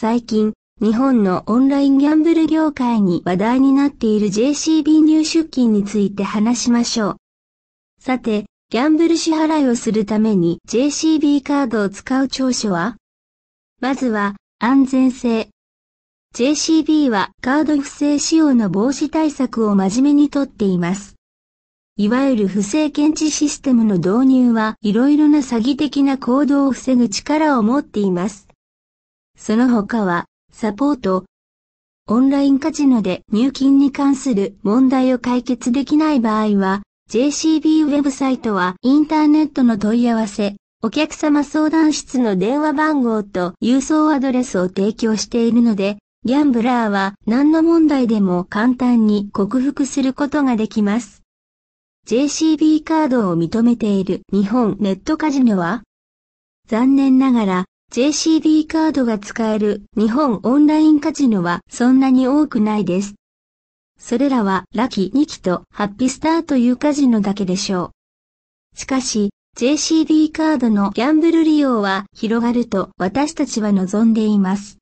最近、日本のオンラインギャンブル業界に話題になっている JCB 入出金について話しましょう。さて、ギャンブル支払いをするために JCB カードを使う長所は？まずは、安全性。JCB はカード不正使用の防止対策を真面目にとっています。いわゆる不正検知システムの導入はいろいろな詐欺的な行動を防ぐ力を持っています。その他は、サポート。オンラインカジノで入金に関する問題を解決できない場合は、JCB ウェブサイトはインターネットの問い合わせ、お客様相談室の電話番号と郵送アドレスを提供しているので、ギャンブラーは何の問題でも簡単に克服することができます。JCB カードを認めている日本ネットカジノは残念ながら JCB カードが使える日本オンラインカジノはそんなに多くないです。それらはラキ2期とハッピースターというカジノだけでしょう。しかし、JCB カードのギャンブル利用は広がると私たちは望んでいます。